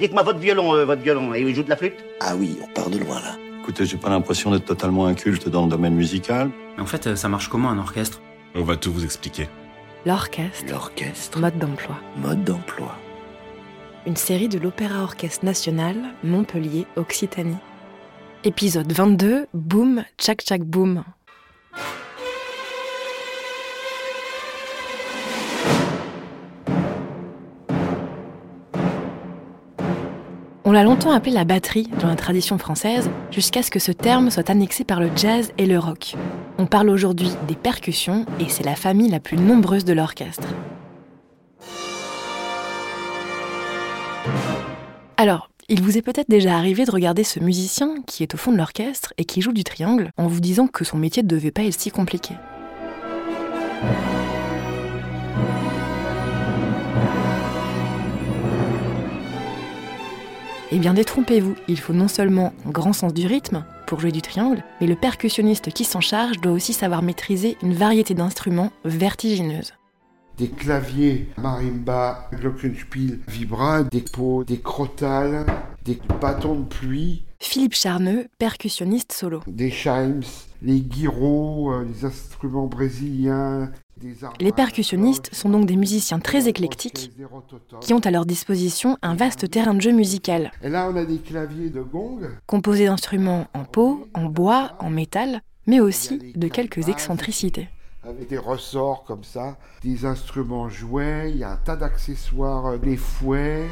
Dites-moi votre violon, euh, votre violon, et il joue de la flûte Ah oui, on part de loin là. Écoutez, j'ai pas l'impression d'être totalement inculte dans le domaine musical. Mais en fait, euh, ça marche comment un orchestre? On va tout vous expliquer. L'orchestre, L'orchestre, mode d'emploi. mode d'emploi. Une série de l'Opéra Orchestre National, Montpellier, Occitanie. Épisode 22, Boum, Tchac Tchac Boum. On l'a longtemps appelé la batterie dans la tradition française, jusqu'à ce que ce terme soit annexé par le jazz et le rock. On parle aujourd'hui des percussions et c'est la famille la plus nombreuse de l'orchestre. Alors, il vous est peut-être déjà arrivé de regarder ce musicien qui est au fond de l'orchestre et qui joue du triangle en vous disant que son métier ne devait pas être si compliqué. Eh bien, détrompez-vous, il faut non seulement un grand sens du rythme pour jouer du triangle, mais le percussionniste qui s'en charge doit aussi savoir maîtriser une variété d'instruments vertigineuses. des claviers marimba, glockenspiel, vibra, des pots, des crotales, des bâtons de pluie, Philippe Charneux, percussionniste solo. des chimes, les gyros, euh, les instruments brésiliens, Les percussionnistes sont donc des musiciens très éclectiques qui ont à leur disposition un vaste terrain de jeu musical, Et là, on a des claviers de gong. composé d'instruments en peau, en bois, en métal, mais aussi de quelques excentricités. avec des ressorts comme ça, des instruments jouets, il y a un tas d'accessoires, euh, des fouets.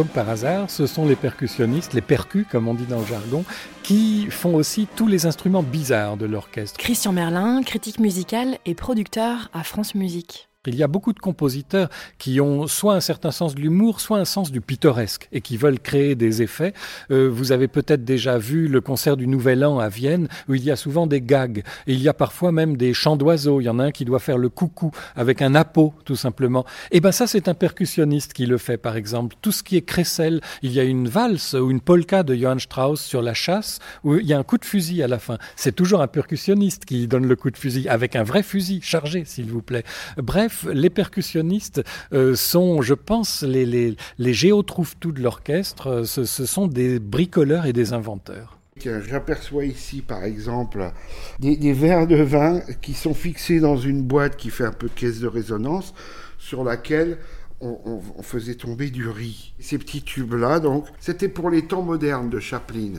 Comme par hasard, ce sont les percussionnistes, les percus comme on dit dans le jargon, qui font aussi tous les instruments bizarres de l'orchestre. Christian Merlin, critique musical et producteur à France Musique. Il y a beaucoup de compositeurs qui ont soit un certain sens de l'humour, soit un sens du pittoresque et qui veulent créer des effets. Euh, vous avez peut-être déjà vu le concert du Nouvel An à Vienne où il y a souvent des gags et il y a parfois même des chants d'oiseaux. Il y en a un qui doit faire le coucou avec un appôt tout simplement. Et ben ça c'est un percussionniste qui le fait par exemple. Tout ce qui est crécelle, il y a une valse ou une polka de Johann Strauss sur la chasse où il y a un coup de fusil à la fin. C'est toujours un percussionniste qui donne le coup de fusil avec un vrai fusil chargé s'il vous plaît. Bref, les percussionnistes euh, sont, je pense, les, les, de l'orchestre. Euh, Ce, sont des bricoleurs et des inventeurs. Tiens, J'aperçois ici, par exemple, des, verres de vin qui sont fixés dans une boîte qui fait un peu de caisse de résonance, sur laquelle on, faisait tomber du riz. Ces petits tubes-là, donc, c'était pour les temps modernes de Chaplin.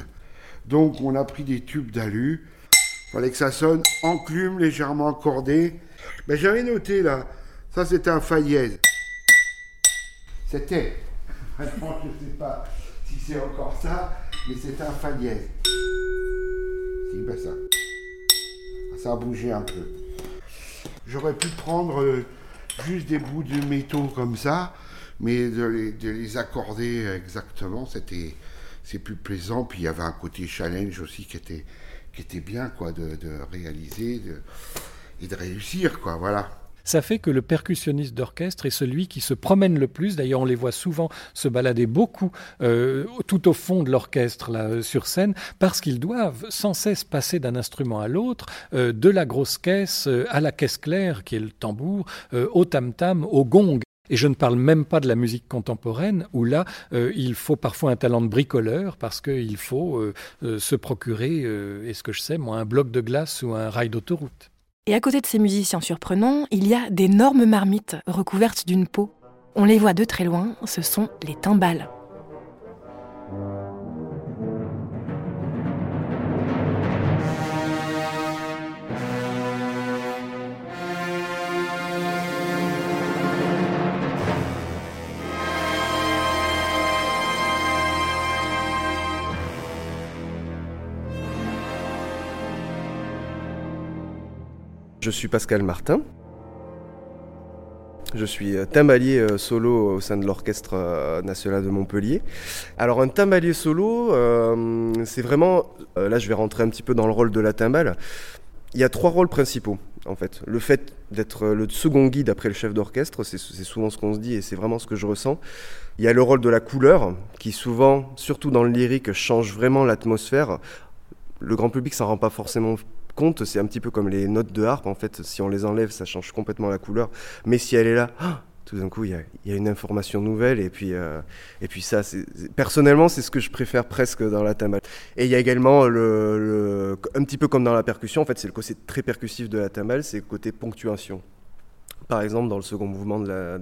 Donc, on a pris des tubes d'alu. Fallait que ça sonne enclume, légèrement accordé. Ben, J'avais noté là, ça c'était un Fayez. C'était. Je ne sais pas si c'est encore ça, mais c'était un Fayez. Si, ben ça. Ça a bougé un peu. J'aurais pu prendre euh, juste des bouts de métaux comme ça, mais de les, de les accorder exactement, c'était c'est plus plaisant. Puis il y avait un côté challenge aussi qui était, bien, quoi, de, réaliser et de réussir, quoi, voilà. Ça fait que le percussionniste d'orchestre est celui qui se promène le plus. D'ailleurs, on les voit souvent se balader beaucoup euh, tout au fond de l'orchestre euh, sur scène, parce qu'ils doivent sans cesse passer d'un instrument à l'autre, euh, de la grosse caisse à la caisse claire, qui est le tambour, au tam-tam, au gong. Et je ne parle même pas de la musique contemporaine, où là, il faut parfois un talent de bricoleur, parce qu'il faut se procurer, est-ce que je sais, moi, un bloc de glace ou un rail d'autoroute. Et à côté de ces musiciens surprenants, il y a d'énormes marmites recouvertes d'une peau. On les voit de très loin, ce sont les timbales. Je suis Pascal Martin. Je suis euh, timbalier euh, solo au sein de l'Orchestre euh, national de Montpellier. Alors un timbalier solo, c'est vraiment, là je vais rentrer un petit peu dans le rôle de la timbale. Il y a trois rôles principaux en fait. Le fait d'être le second guide après le chef d'orchestre, c'est souvent ce qu'on se dit et c'est vraiment ce que je ressens. Il y a le rôle de la couleur qui souvent, surtout dans le lyrique, change vraiment l'atmosphère. Le grand public s'en rend pas forcément compte, c'est un petit peu comme les notes de harpe. En fait, si on les enlève, ça change complètement la couleur. Mais si elle est là, ah, tout d'un coup, il y, a, une information nouvelle. Et puis, euh, et puis ça, personnellement, c'est ce que je préfère presque dans la timbale. Et il y a également, le, un petit peu comme dans la percussion, en fait, c'est le côté très percussif de la timbale, c'est le côté ponctuation. Par exemple, dans le second mouvement de la,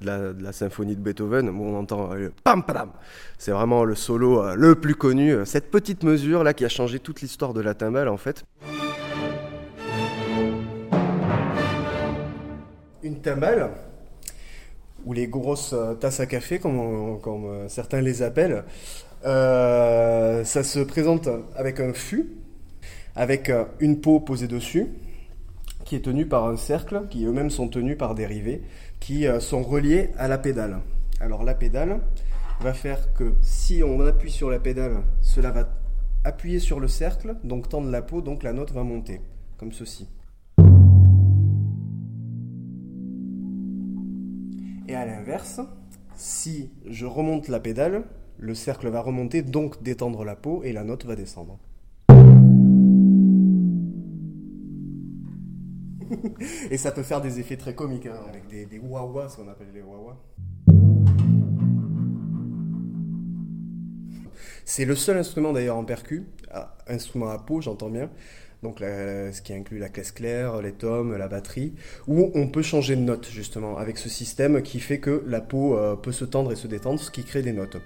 de la, symphonie de Beethoven, où on entend le pam pam, c'est vraiment le solo euh, le plus connu. Cette petite mesure là qui a changé toute l'histoire de la timbale en fait. Une timbale, ou les grosses euh, tasses à café, comme, euh, certains les appellent, ça se présente avec un fût, avec une peau posée dessus, qui est tenu par un cercle, qui eux-mêmes sont tenus par des rivets, qui euh, sont reliés à la pédale. Alors la pédale va faire que si on appuie sur la pédale, cela va appuyer sur le cercle, donc tendre la peau, donc la note va monter, comme ceci. Et à l'inverse, si je remonte la pédale, le cercle va remonter, donc détendre la peau, et la note va descendre. et ça peut faire des effets très comiques, hein, avec des, des wah ce qu'on appelle les wah C'est le seul instrument d'ailleurs en percu, ah, instrument à peau, j'entends bien, donc ce qui inclut la caisse claire, les tomes, la batterie, où on peut changer de note justement avec ce système qui fait que la peau euh, peut se tendre et se détendre, ce qui crée des notes.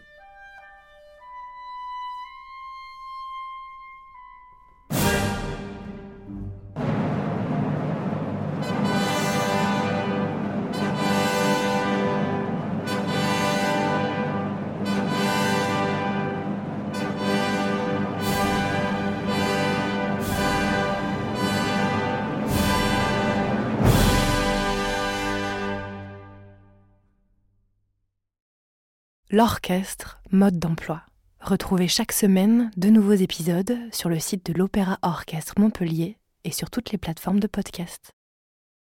L'orchestre, mode d'emploi. Retrouvez chaque semaine de nouveaux épisodes sur le site de l'Opéra Orchestre Montpellier et sur toutes les plateformes de podcast.